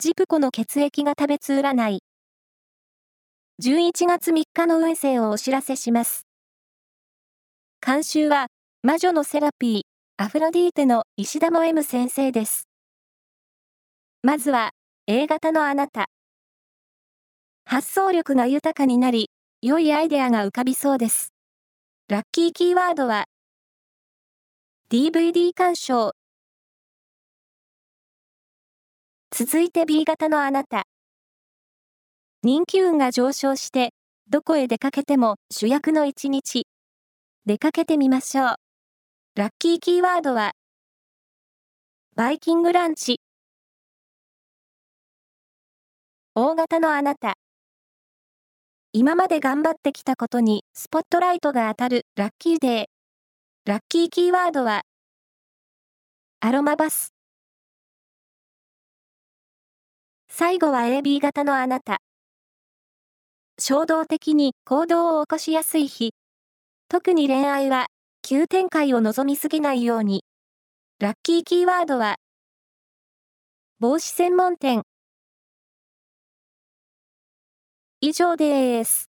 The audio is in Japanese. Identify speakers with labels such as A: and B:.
A: ジプコの血液が食べつ占い。11月3日の運勢をお知らせします。監修は、魔女のセラピー、アフロディーテの石田も M 先生です。まずは、A 型のあなた。発想力が豊かになり、良いアイデアが浮かびそうです。ラッキーキーワードは、DVD 鑑賞。続いて B 型のあなた。人気運が上昇して、どこへ出かけても主役の一日。出かけてみましょう。ラッキーキーワードは、バイキングランチ。大型のあなた。今まで頑張ってきたことにスポットライトが当たるラッキーデー。ラッキーキーワードは、アロマバス。最後は AB 型のあなた。衝動的に行動を起こしやすい日。特に恋愛は、急展開を望みすぎないように。ラッキーキーワードは、帽子専門店。以上です。